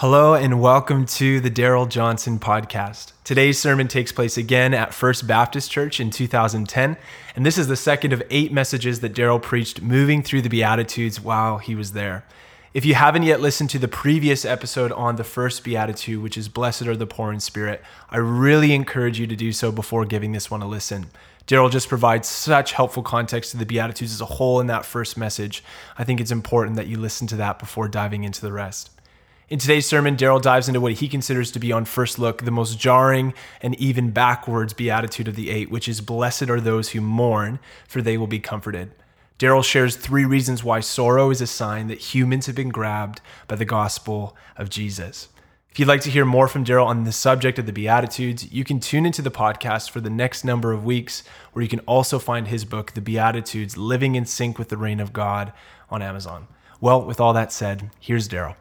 Hello and welcome to the Daryl Johnson podcast. Today's sermon takes place again at First Baptist Church in 2010, and this is the second of eight messages that Daryl preached moving through the Beatitudes while he was there. If you haven't yet listened to the previous episode on the first Beatitude, which is Blessed are the poor in spirit, I really encourage you to do so before giving this one a listen. Daryl just provides such helpful context to the Beatitudes as a whole in that first message. I think it's important that you listen to that before diving into the rest. In today's sermon, Daryl dives into what he considers to be, on first look, the most jarring and even backwards beatitude of the eight, which is Blessed are those who mourn, for they will be comforted. Daryl shares three reasons why sorrow is a sign that humans have been grabbed by the gospel of Jesus. If you'd like to hear more from Daryl on the subject of the Beatitudes, you can tune into the podcast for the next number of weeks, where you can also find his book, The Beatitudes Living in Sync with the Reign of God, on Amazon. Well, with all that said, here's Daryl.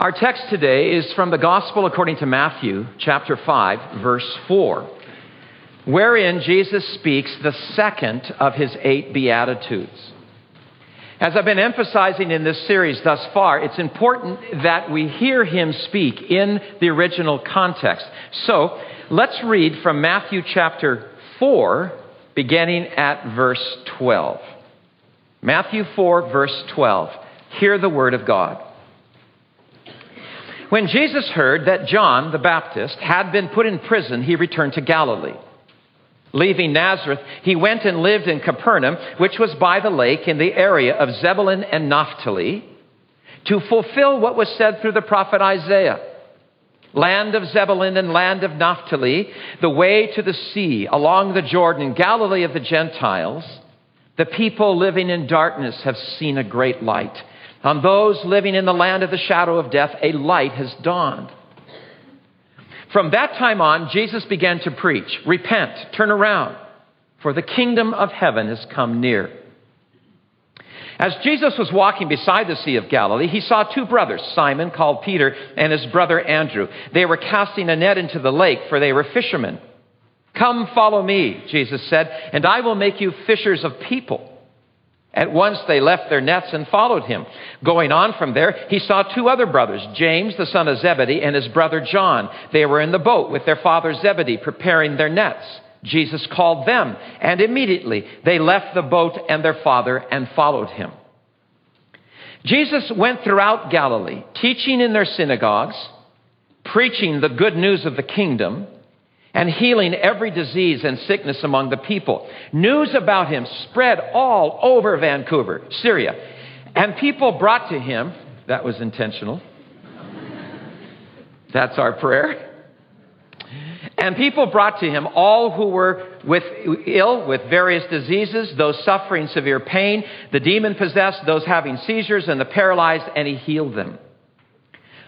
Our text today is from the Gospel according to Matthew, chapter 5, verse 4, wherein Jesus speaks the second of his eight Beatitudes. As I've been emphasizing in this series thus far, it's important that we hear him speak in the original context. So let's read from Matthew chapter 4, beginning at verse 12. Matthew 4, verse 12. Hear the word of God. When Jesus heard that John the Baptist had been put in prison, he returned to Galilee. Leaving Nazareth, he went and lived in Capernaum, which was by the lake in the area of Zebulun and Naphtali, to fulfill what was said through the prophet Isaiah. Land of Zebulun and land of Naphtali, the way to the sea, along the Jordan, Galilee of the Gentiles, the people living in darkness have seen a great light. On those living in the land of the shadow of death, a light has dawned. From that time on, Jesus began to preach Repent, turn around, for the kingdom of heaven has come near. As Jesus was walking beside the Sea of Galilee, he saw two brothers, Simon, called Peter, and his brother Andrew. They were casting a net into the lake, for they were fishermen. Come, follow me, Jesus said, and I will make you fishers of people. At once they left their nets and followed him. Going on from there, he saw two other brothers, James, the son of Zebedee, and his brother John. They were in the boat with their father Zebedee, preparing their nets. Jesus called them, and immediately they left the boat and their father and followed him. Jesus went throughout Galilee, teaching in their synagogues, preaching the good news of the kingdom and healing every disease and sickness among the people. News about him spread all over Vancouver, Syria. And people brought to him, that was intentional. That's our prayer. And people brought to him all who were with, ill with various diseases, those suffering severe pain, the demon possessed, those having seizures, and the paralyzed, and he healed them.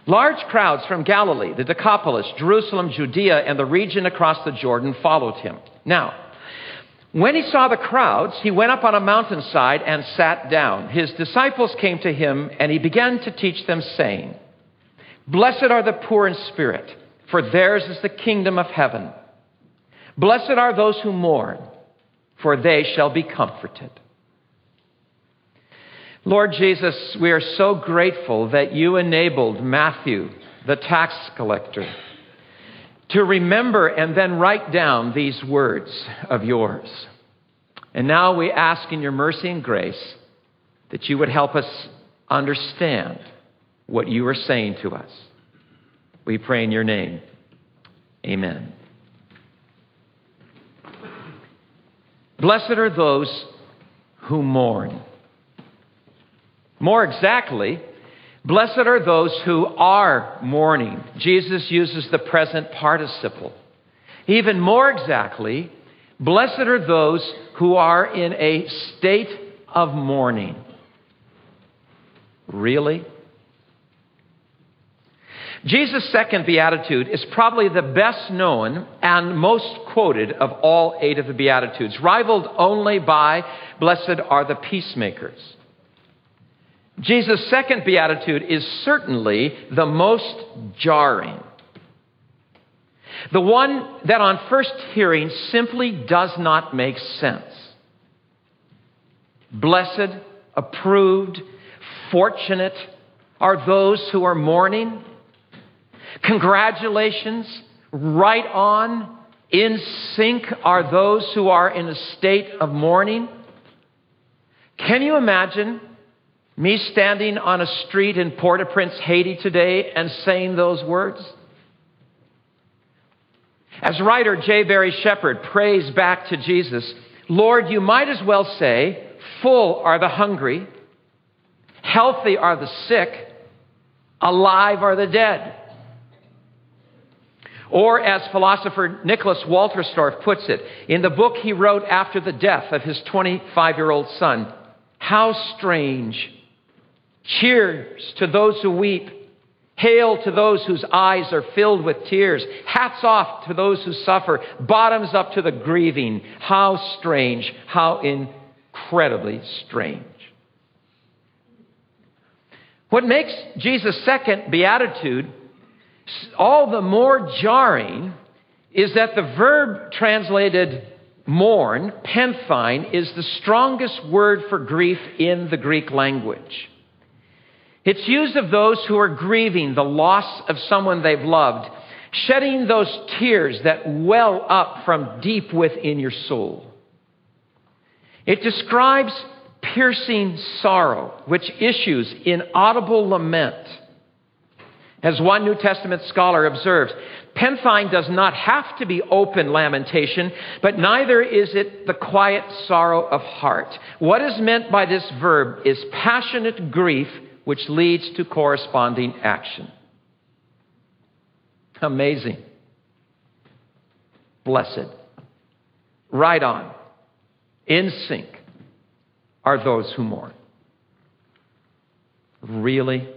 Large crowds from Galilee, the Decapolis, Jerusalem, Judea, and the region across the Jordan followed him. Now, when he saw the crowds, he went up on a mountainside and sat down. His disciples came to him, and he began to teach them, saying, Blessed are the poor in spirit, for theirs is the kingdom of heaven. Blessed are those who mourn, for they shall be comforted. Lord Jesus, we are so grateful that you enabled Matthew, the tax collector, to remember and then write down these words of yours. And now we ask in your mercy and grace that you would help us understand what you are saying to us. We pray in your name. Amen. Blessed are those who mourn. More exactly, blessed are those who are mourning. Jesus uses the present participle. Even more exactly, blessed are those who are in a state of mourning. Really? Jesus' second beatitude is probably the best known and most quoted of all eight of the beatitudes, rivaled only by blessed are the peacemakers. Jesus' second beatitude is certainly the most jarring. The one that on first hearing simply does not make sense. Blessed, approved, fortunate are those who are mourning. Congratulations, right on, in sync are those who are in a state of mourning. Can you imagine me standing on a street in Port au Prince, Haiti today and saying those words? As writer J. Barrie Shepherd prays back to Jesus, Lord, you might as well say, Full are the hungry, healthy are the sick, alive are the dead. Or, as philosopher Nicholas Wolterstorff puts it, in the book he wrote after the death of his 25 year old son, how strange. Cheers to those who weep. Hail to those whose eyes are filled with tears. Hats off to those who suffer. Bottoms up to the grieving. How strange. How incredibly strange. What makes Jesus' second beatitude all the more jarring is that the verb translated mourn, penthein, is the strongest word for grief in the Greek language. It's used of those who are grieving the loss of someone they've loved, shedding those tears that well up from deep within your soul. It describes piercing sorrow, which issues in audible lament as one New Testament scholar observes, penthein does not have to be open lamentation, but neither is it the quiet sorrow of heart. What is meant by this verb is passionate grief which leads to corresponding action. Amazing. Blessed. Right on. In sync are those who mourn. Really?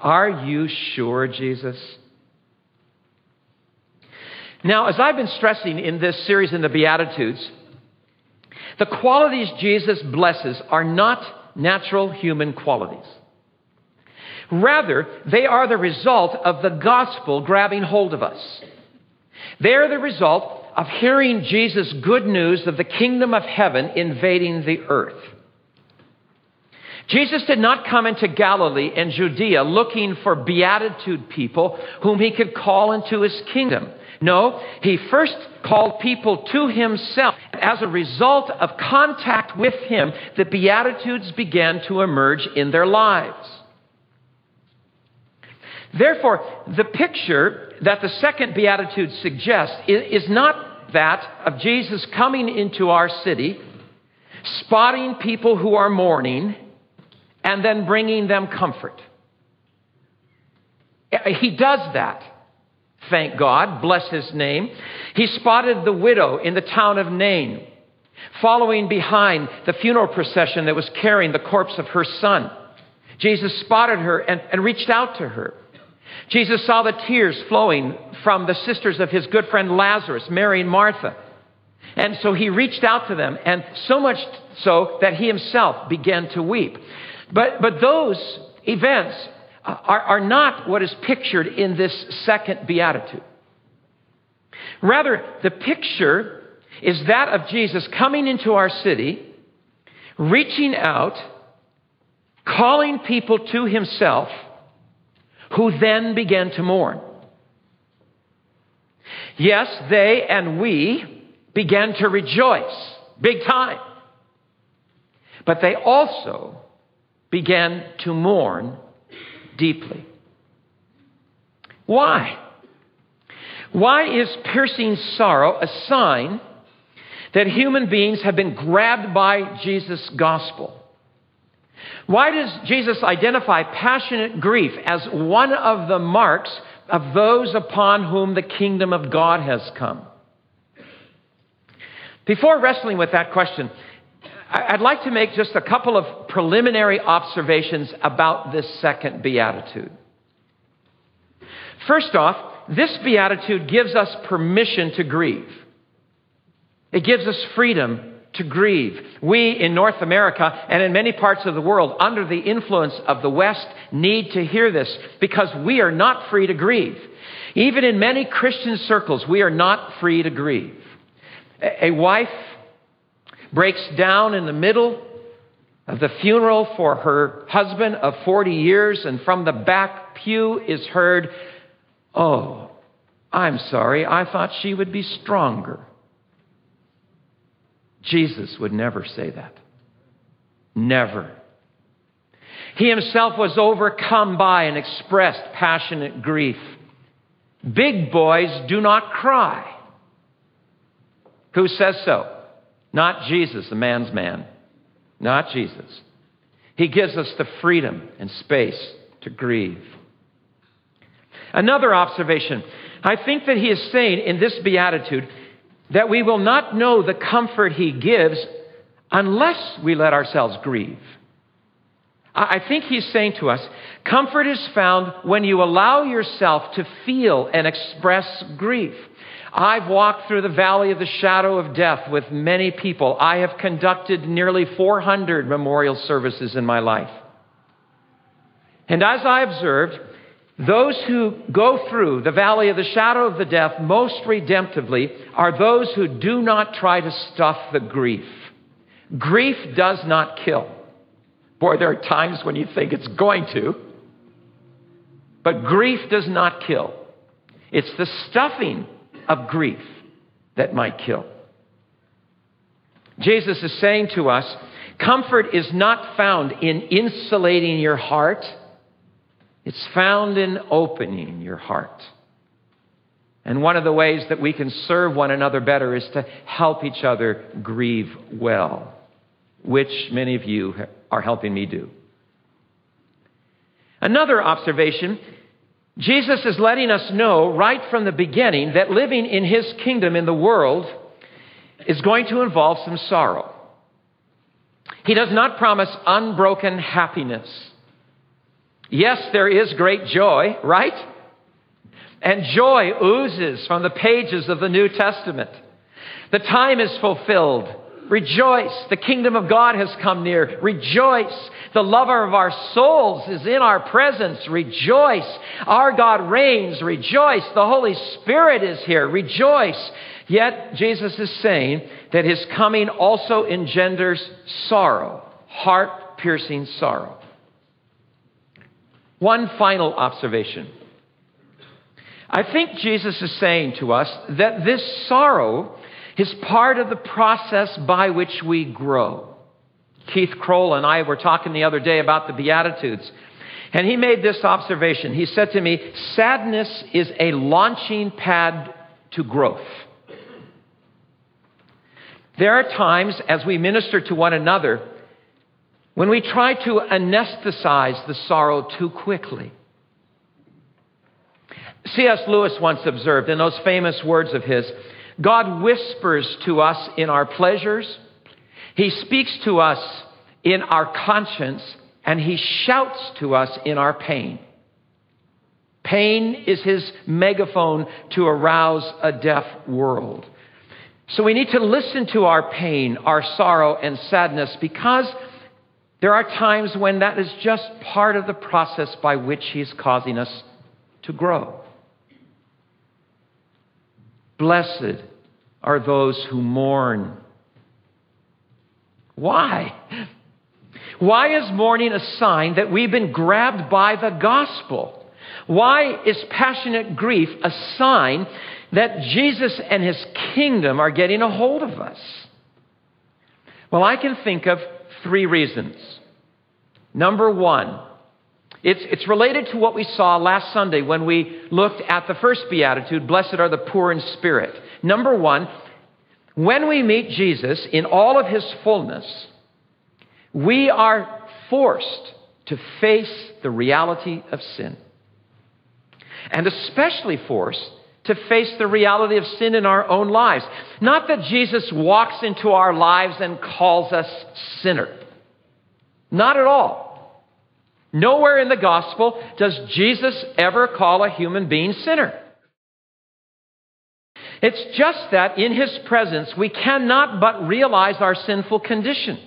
Are you sure, Jesus? Now, as I've been stressing in this series in the Beatitudes, the qualities Jesus blesses are not natural human qualities. Rather, they are the result of the gospel grabbing hold of us. They are the result of hearing Jesus' good news of the kingdom of heaven invading the earth. Jesus did not come into Galilee and Judea looking for beatitude people whom he could call into his kingdom. No, he first called people to himself. As a result of contact with him, the Beatitudes began to emerge in their lives. Therefore, the picture that the second Beatitude suggests is not that of Jesus coming into our city, spotting people who are mourning, and then bringing them comfort. He does that. Thank God. Bless his name. He spotted the widow in the town of Nain, following behind the funeral procession that was carrying the corpse of her son. Jesus spotted her and, and reached out to her. Jesus saw the tears flowing from the sisters of his good friend Lazarus, Mary and Martha. And so he reached out to them, and so much so that he himself began to weep. But, but those events are, are not what is pictured in this second beatitude. Rather, the picture is that of Jesus coming into our city, reaching out, calling people to himself, who then began to mourn. Yes, they and we began to rejoice big time. But they also began to mourn deeply. Why? Why is piercing sorrow a sign that human beings have been grabbed by Jesus' gospel? Why does Jesus identify passionate grief as one of the marks of those upon whom the kingdom of God has come? Before wrestling with that question, I'd like to make just a couple of preliminary observations about this second beatitude. First off, this beatitude gives us permission to grieve. It gives us freedom to grieve. We in North America and in many parts of the world, under the influence of the West, need to hear this because we are not free to grieve. Even in many Christian circles, we are not free to grieve. A wife breaks down in the middle of the funeral for her husband of 40 years, and from the back pew is heard, Oh, I'm sorry, I thought she would be stronger. Jesus would never say that. Never. He himself was overcome by and expressed passionate grief. Big boys do not cry. Who says so? Not Jesus, the man's man. Not Jesus. He gives us the freedom and space to grieve. Another observation I think that he is saying in this beatitude that we will not know the comfort he gives unless we let ourselves grieve. I think he's saying to us comfort is found when you allow yourself to feel and express grief. I've walked through the valley of the shadow of death with many people. I have conducted nearly 400 memorial services in my life. And as I observed, those who go through the valley of the shadow of the death most redemptively are those who do not try to stuff the grief. Grief does not kill. Boy, there are times when you think it's going to. But grief does not kill. It's the stuffing of grief that might kill. Jesus is saying to us comfort is not found in insulating your heart, it's found in opening your heart. And one of the ways that we can serve one another better is to help each other grieve well, which many of you are helping me do. Another observation Jesus is letting us know right from the beginning that living in his kingdom in the world is going to involve some sorrow. He does not promise unbroken happiness. Yes, there is great joy, right? And joy oozes from the pages of the New Testament. The time is fulfilled. Rejoice. The kingdom of God has come near. Rejoice. The lover of our souls is in our presence. Rejoice. Our God reigns. Rejoice. The Holy Spirit is here. Rejoice. Yet Jesus is saying that his coming also engenders sorrow, heart piercing sorrow. One final observation. I think Jesus is saying to us that this sorrow is part of the process by which we grow. Keith Kroll and I were talking the other day about the Beatitudes, and he made this observation. He said to me, Sadness is a launching pad to growth. There are times as we minister to one another when we try to anesthetize the sorrow too quickly. C.S. Lewis once observed in those famous words of his God whispers to us in our pleasures, He speaks to us in our conscience, and He shouts to us in our pain. Pain is His megaphone to arouse a deaf world. So we need to listen to our pain, our sorrow, and sadness because there are times when that is just part of the process by which He's causing us to grow. Blessed are those who mourn. Why? Why is mourning a sign that we've been grabbed by the gospel? Why is passionate grief a sign that Jesus and his kingdom are getting a hold of us? Well, I can think of three reasons. Number one, it's, it's related to what we saw last Sunday when we looked at the first beatitude Blessed are the poor in spirit. Number one, when we meet Jesus in all of his fullness, we are forced to face the reality of sin. And especially forced to face the reality of sin in our own lives. Not that Jesus walks into our lives and calls us sinner. Not at all. Nowhere in the gospel does Jesus ever call a human being sinner. It's just that in his presence we cannot but realize our sinful condition.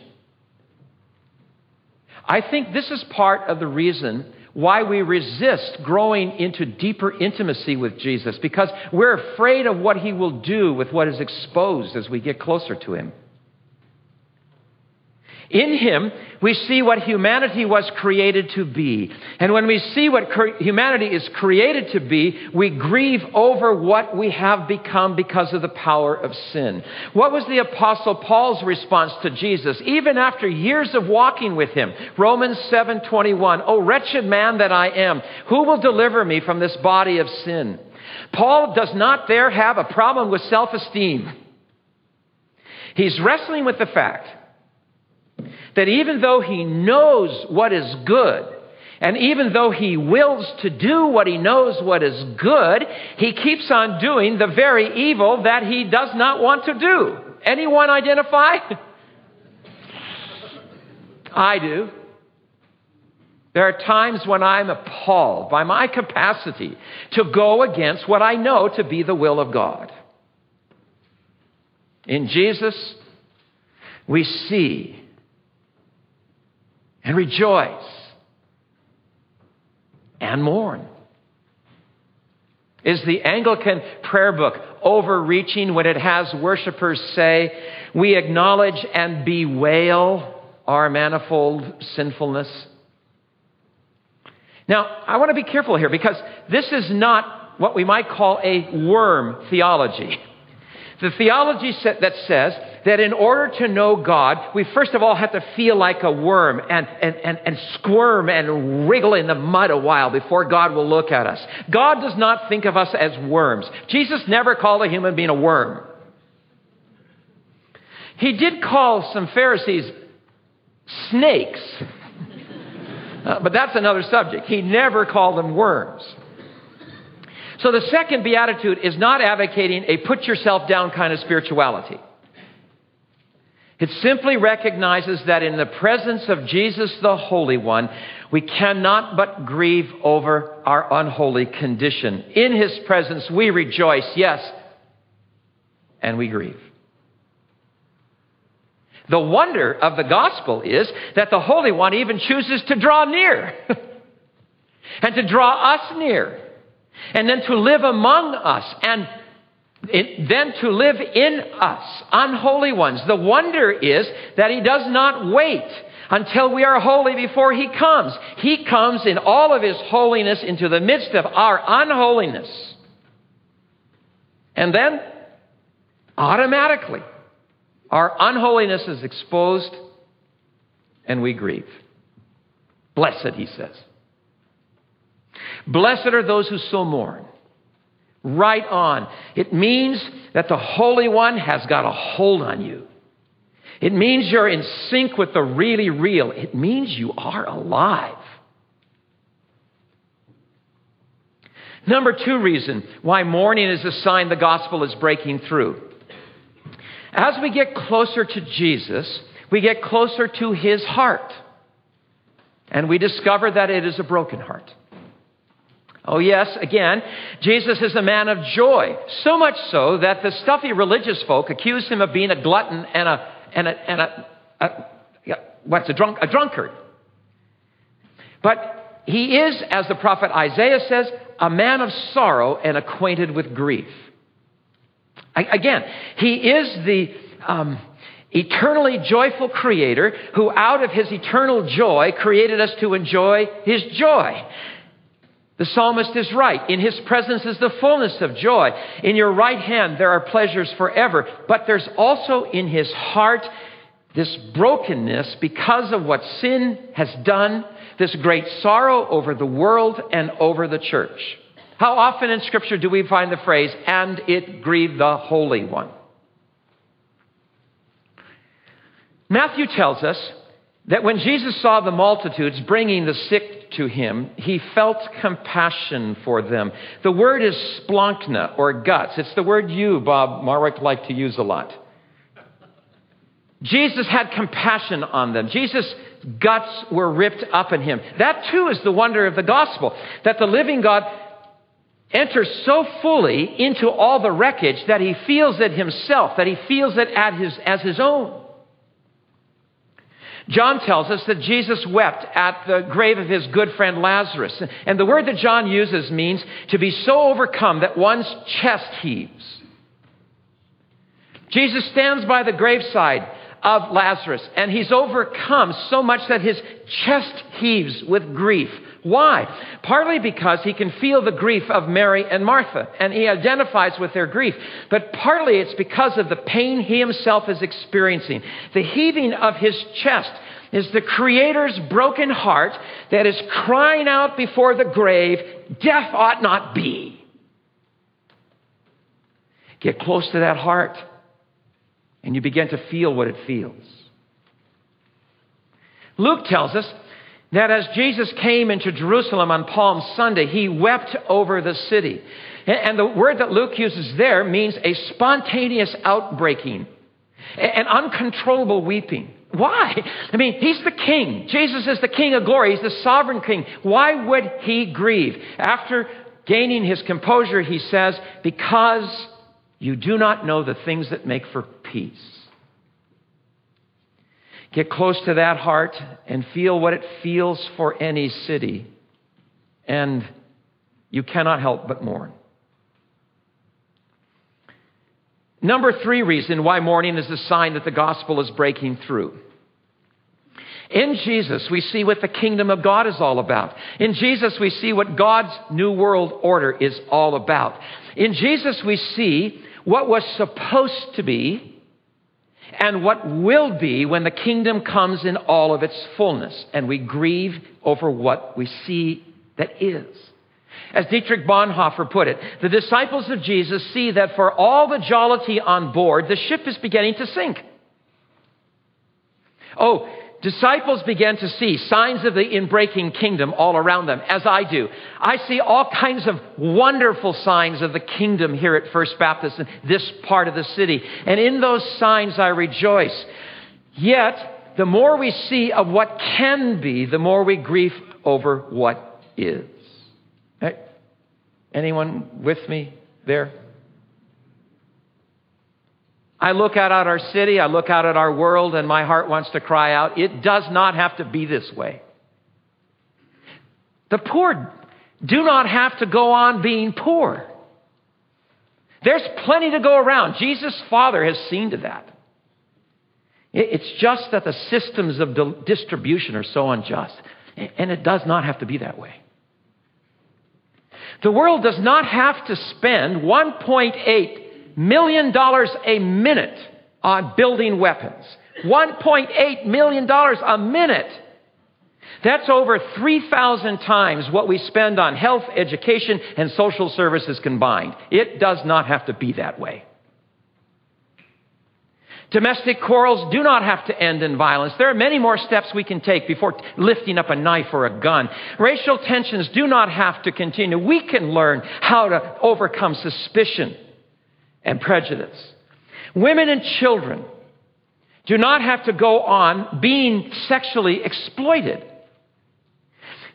I think this is part of the reason why we resist growing into deeper intimacy with Jesus because we're afraid of what he will do with what is exposed as we get closer to him. In him, we see what humanity was created to be. And when we see what cre- humanity is created to be, we grieve over what we have become because of the power of sin. What was the apostle Paul's response to Jesus even after years of walking with him? Romans 7:21, "O wretched man that I am, who will deliver me from this body of sin?" Paul does not there have a problem with self-esteem. He's wrestling with the fact that even though he knows what is good, and even though he wills to do what he knows what is good, he keeps on doing the very evil that he does not want to do. Anyone identify? I do. There are times when I'm appalled by my capacity to go against what I know to be the will of God. In Jesus, we see and rejoice and mourn. Is the Anglican prayer book overreaching when it has worshipers say, We acknowledge and bewail our manifold sinfulness? Now, I want to be careful here because this is not what we might call a worm theology. The theology that says that in order to know God, we first of all have to feel like a worm and, and, and, and squirm and wriggle in the mud a while before God will look at us. God does not think of us as worms. Jesus never called a human being a worm. He did call some Pharisees snakes, uh, but that's another subject. He never called them worms. So the second beatitude is not advocating a put yourself down kind of spirituality. It simply recognizes that in the presence of Jesus the Holy One, we cannot but grieve over our unholy condition. In His presence, we rejoice, yes, and we grieve. The wonder of the gospel is that the Holy One even chooses to draw near and to draw us near and then to live among us and it, then to live in us, unholy ones. The wonder is that He does not wait until we are holy before He comes. He comes in all of His holiness into the midst of our unholiness. And then, automatically, our unholiness is exposed and we grieve. Blessed, He says. Blessed are those who so mourn right on. It means that the Holy One has got a hold on you. It means you're in sync with the really real. It means you are alive. Number two reason why mourning is a sign the gospel is breaking through. As we get closer to Jesus, we get closer to his heart. And we discover that it is a broken heart. Oh, yes, again, Jesus is a man of joy. So much so that the stuffy religious folk accuse him of being a glutton and a, and a, and a, a what's a, drunk, a drunkard. But he is, as the prophet Isaiah says, a man of sorrow and acquainted with grief. I, again, he is the um, eternally joyful creator who, out of his eternal joy, created us to enjoy his joy. The psalmist is right. In his presence is the fullness of joy. In your right hand there are pleasures forever. But there's also in his heart this brokenness because of what sin has done, this great sorrow over the world and over the church. How often in Scripture do we find the phrase, and it grieved the Holy One? Matthew tells us that when Jesus saw the multitudes bringing the sick to him, he felt compassion for them. The word is splanchna or guts. It's the word you, Bob Marwick, like to use a lot. Jesus had compassion on them. Jesus' guts were ripped up in him. That too is the wonder of the gospel, that the living God enters so fully into all the wreckage that he feels it himself, that he feels it his, as his own. John tells us that Jesus wept at the grave of his good friend Lazarus. And the word that John uses means to be so overcome that one's chest heaves. Jesus stands by the graveside of Lazarus, and he's overcome so much that his chest heaves with grief. Why? Partly because he can feel the grief of Mary and Martha, and he identifies with their grief. But partly it's because of the pain he himself is experiencing. The heaving of his chest is the Creator's broken heart that is crying out before the grave, Death ought not be. Get close to that heart, and you begin to feel what it feels. Luke tells us that as Jesus came into Jerusalem on Palm Sunday, he wept over the city. And the word that Luke uses there means a spontaneous outbreaking, an uncontrollable weeping. Why? I mean, he's the king. Jesus is the king of glory. He's the sovereign king. Why would he grieve? After gaining his composure, he says, Because you do not know the things that make for peace. Get close to that heart and feel what it feels for any city, and you cannot help but mourn. Number three reason why mourning is a sign that the gospel is breaking through. In Jesus, we see what the kingdom of God is all about. In Jesus, we see what God's new world order is all about. In Jesus, we see what was supposed to be and what will be when the kingdom comes in all of its fullness, and we grieve over what we see that is. As Dietrich Bonhoeffer put it, the disciples of Jesus see that for all the jollity on board, the ship is beginning to sink. Oh, disciples began to see signs of the inbreaking kingdom all around them, as I do. I see all kinds of wonderful signs of the kingdom here at First Baptist in this part of the city. And in those signs I rejoice. Yet, the more we see of what can be, the more we grieve over what is. Anyone with me there? I look out at our city, I look out at our world, and my heart wants to cry out, it does not have to be this way. The poor do not have to go on being poor. There's plenty to go around. Jesus' Father has seen to that. It's just that the systems of distribution are so unjust. And it does not have to be that way. The world does not have to spend 1.8 million dollars a minute on building weapons. $1.8 million a minute. That's over 3,000 times what we spend on health, education, and social services combined. It does not have to be that way. Domestic quarrels do not have to end in violence. There are many more steps we can take before lifting up a knife or a gun. Racial tensions do not have to continue. We can learn how to overcome suspicion and prejudice. Women and children do not have to go on being sexually exploited.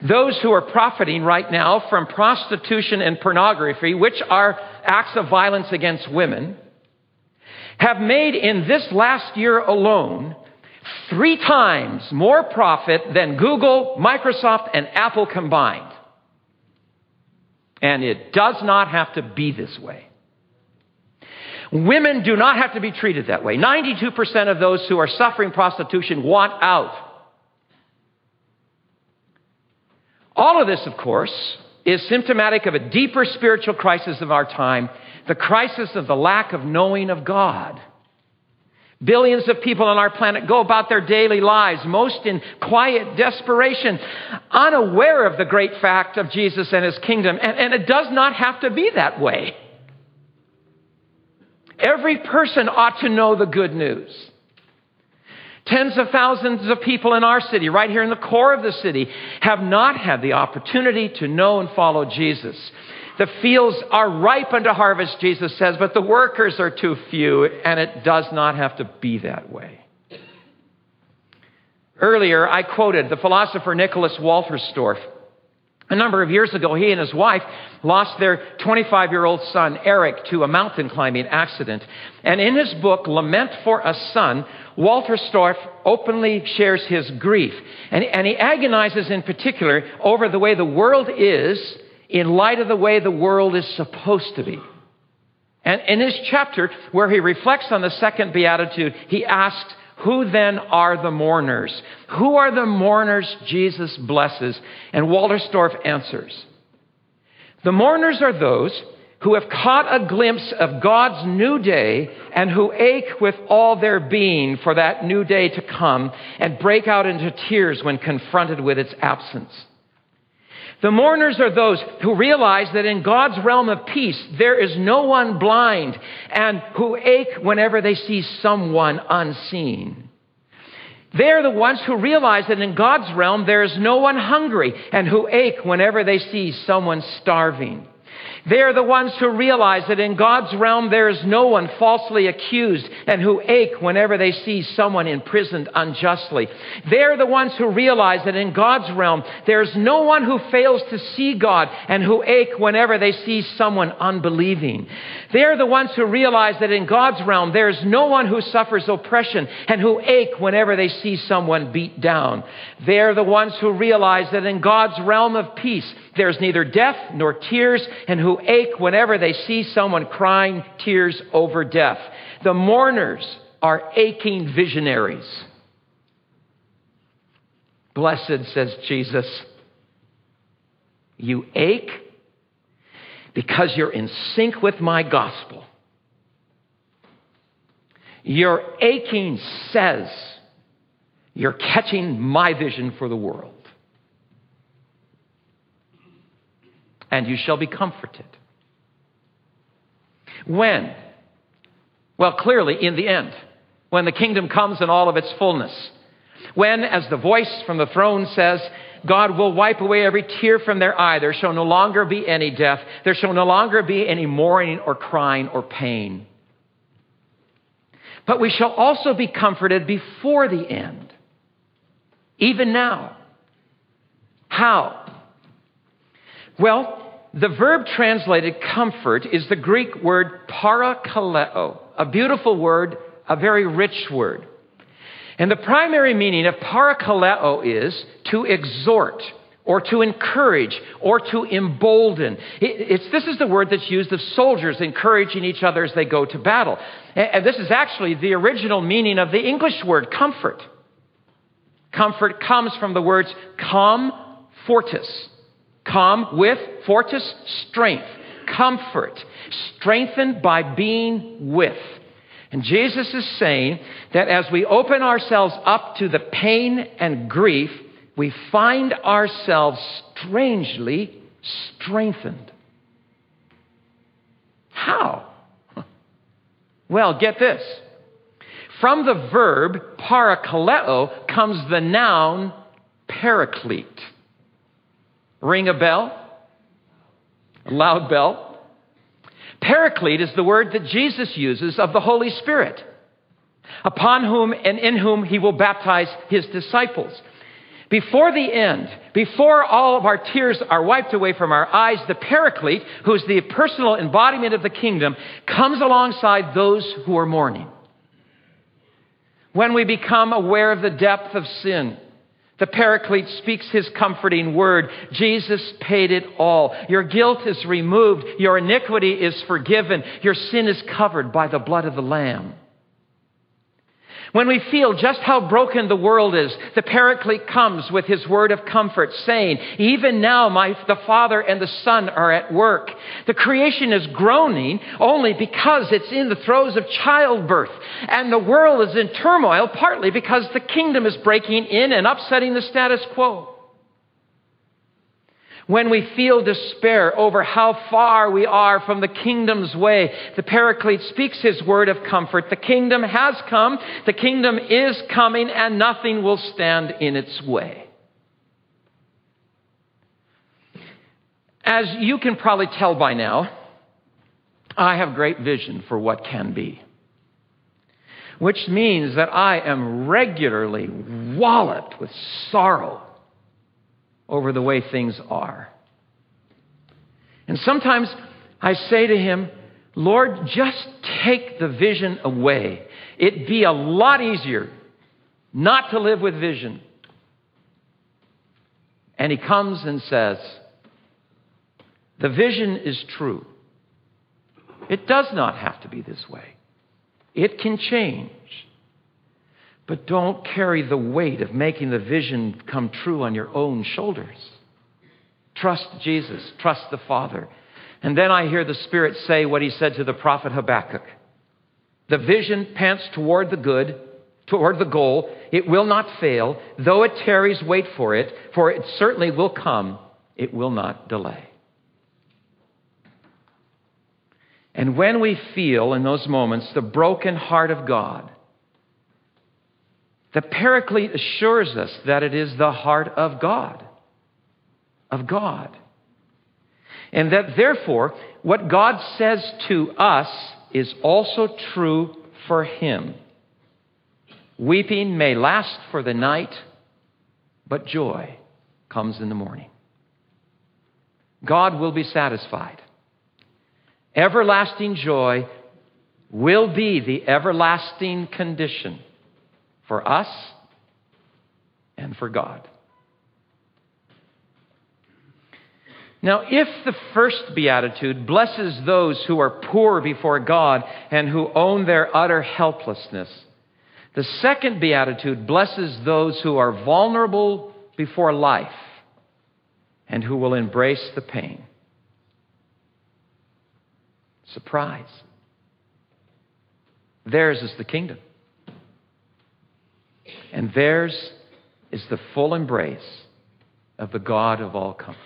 Those who are profiting right now from prostitution and pornography, which are acts of violence against women, have made in this last year alone three times more profit than Google, Microsoft, and Apple combined. And it does not have to be this way. Women do not have to be treated that way. 92% of those who are suffering prostitution want out. All of this, of course, is symptomatic of a deeper spiritual crisis of our time the crisis of the lack of knowing of God. Billions of people on our planet go about their daily lives, most in quiet desperation, unaware of the great fact of Jesus and his kingdom. And, and it does not have to be that way. Every person ought to know the good news. Tens of thousands of people in our city, right here in the core of the city, have not had the opportunity to know and follow Jesus. The fields are ripe unto harvest, Jesus says, but the workers are too few, and it does not have to be that way. Earlier, I quoted the philosopher Nicholas Wolterstorff. A number of years ago, he and his wife lost their 25 year old son, Eric, to a mountain climbing accident. And in his book, Lament for a Son, Wolterstorff openly shares his grief. And, and he agonizes in particular over the way the world is in light of the way the world is supposed to be. And in his chapter, where he reflects on the second beatitude, he asks, Who then are the mourners? Who are the mourners Jesus blesses? And Wolterstorff answers The mourners are those who have caught a glimpse of God's new day and who ache with all their being for that new day to come and break out into tears when confronted with its absence. The mourners are those who realize that in God's realm of peace, there is no one blind and who ache whenever they see someone unseen. They're the ones who realize that in God's realm, there is no one hungry and who ache whenever they see someone starving. They are the ones who realize that in God's realm there is no one falsely accused and who ache whenever they see someone imprisoned unjustly. They are the ones who realize that in God's realm there is no one who fails to see God and who ache whenever they see someone unbelieving. They are the ones who realize that in God's realm there is no one who suffers oppression and who ache whenever they see someone beat down. They are the ones who realize that in God's realm of peace there's neither death nor tears, and who ache whenever they see someone crying tears over death. The mourners are aching visionaries. Blessed, says Jesus, you ache because you're in sync with my gospel. Your aching says you're catching my vision for the world. And you shall be comforted. When? Well, clearly in the end, when the kingdom comes in all of its fullness. When, as the voice from the throne says, God will wipe away every tear from their eye. There shall no longer be any death. There shall no longer be any mourning or crying or pain. But we shall also be comforted before the end, even now. How? Well, the verb translated comfort is the Greek word parakaleo, a beautiful word, a very rich word. And the primary meaning of parakaleo is to exhort or to encourage or to embolden. It's, this is the word that's used of soldiers encouraging each other as they go to battle. And this is actually the original meaning of the English word comfort. Comfort comes from the words com fortis Come with fortis, strength, comfort, strengthened by being with. And Jesus is saying that as we open ourselves up to the pain and grief, we find ourselves strangely strengthened. How? Well, get this. From the verb parakaleo comes the noun paraclete. Ring a bell? A loud bell? Paraclete is the word that Jesus uses of the Holy Spirit, upon whom and in whom he will baptize his disciples. Before the end, before all of our tears are wiped away from our eyes, the Paraclete, who's the personal embodiment of the kingdom, comes alongside those who are mourning. When we become aware of the depth of sin, the Paraclete speaks his comforting word. Jesus paid it all. Your guilt is removed. Your iniquity is forgiven. Your sin is covered by the blood of the Lamb. When we feel just how broken the world is, the Paraclete comes with his word of comfort, saying, Even now my, the Father and the Son are at work. The creation is groaning only because it's in the throes of childbirth. And the world is in turmoil partly because the kingdom is breaking in and upsetting the status quo. When we feel despair over how far we are from the kingdom's way, the Paraclete speaks his word of comfort. The kingdom has come, the kingdom is coming, and nothing will stand in its way. As you can probably tell by now, I have great vision for what can be. Which means that I am regularly walloped with sorrow over the way things are. And sometimes I say to him, Lord, just take the vision away. It'd be a lot easier not to live with vision. And he comes and says, The vision is true. It does not have to be this way, it can change. But don't carry the weight of making the vision come true on your own shoulders. Trust Jesus, trust the Father. And then I hear the Spirit say what he said to the prophet Habakkuk The vision pants toward the good, toward the goal. It will not fail. Though it tarries, wait for it, for it certainly will come. It will not delay. And when we feel in those moments the broken heart of God, the Paraclete assures us that it is the heart of God. Of God. And that therefore, what God says to us is also true for Him. Weeping may last for the night, but joy comes in the morning. God will be satisfied. Everlasting joy will be the everlasting condition for us and for God. Now, if the first beatitude blesses those who are poor before God and who own their utter helplessness, the second beatitude blesses those who are vulnerable before life and who will embrace the pain. Surprise. Theirs is the kingdom. And theirs is the full embrace of the God of all comfort.